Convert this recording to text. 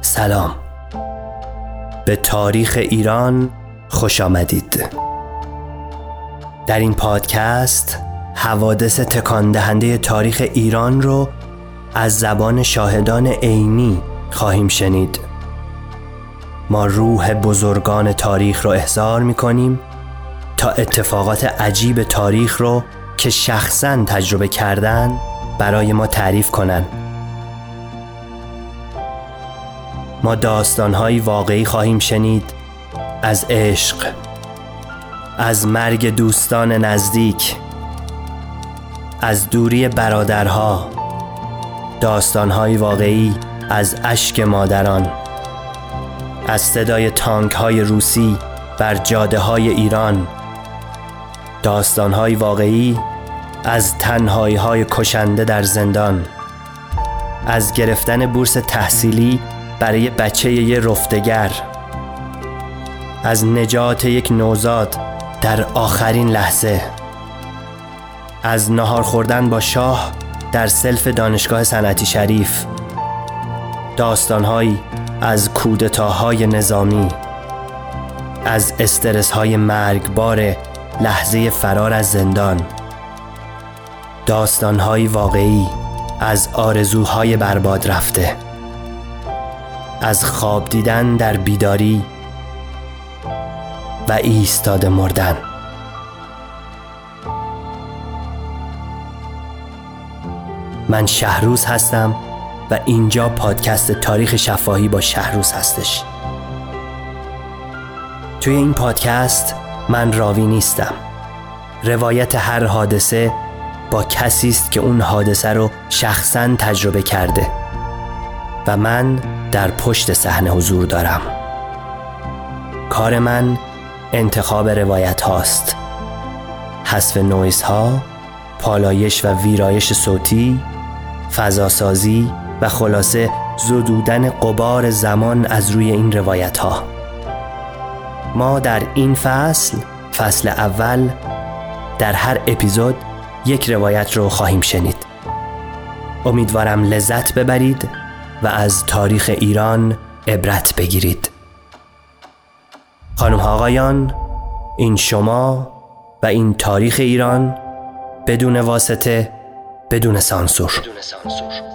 سلام. به تاریخ ایران خوش آمدید. در این پادکست حوادث تکان دهنده تاریخ ایران رو از زبان شاهدان عینی خواهیم شنید. ما روح بزرگان تاریخ رو احضار می کنیم تا اتفاقات عجیب تاریخ رو که شخصا تجربه کردند برای ما تعریف کنند. ما داستانهایی واقعی خواهیم شنید از عشق از مرگ دوستان نزدیک از دوری برادرها داستانهایی واقعی از اشک مادران از صدای تانک های روسی بر جاده های ایران داستانهایی واقعی از تنهایی های کشنده در زندان از گرفتن بورس تحصیلی برای بچه یه رفتگر از نجات یک نوزاد در آخرین لحظه از نهار خوردن با شاه در سلف دانشگاه صنعتی شریف داستانهایی از کودتاهای نظامی از استرس های مرگبار لحظه فرار از زندان. داستانهایی واقعی از آرزوهای برباد رفته. از خواب دیدن در بیداری و ایستاده مردن. من شهروز هستم و اینجا پادکست تاریخ شفاهی با شهروز هستش. توی این پادکست من راوی نیستم. روایت هر حادثه با کسی است که اون حادثه رو شخصا تجربه کرده و من در پشت صحنه حضور دارم. کار من انتخاب روایت هاست. حذف نویز ها پالایش و ویرایش صوتی فضاسازی و خلاصه زدودن قبار زمان از روی این روایت ها. ما در این فصل فصل اول در هر اپیزود یک روایت رو خواهیم شنید. امیدوارم لذت ببرید و از تاریخ ایران عبرت بگیرید. خانم آقایان این شما و این تاریخ ایران بدون واسطه بدون سانسور, بدون سانسور.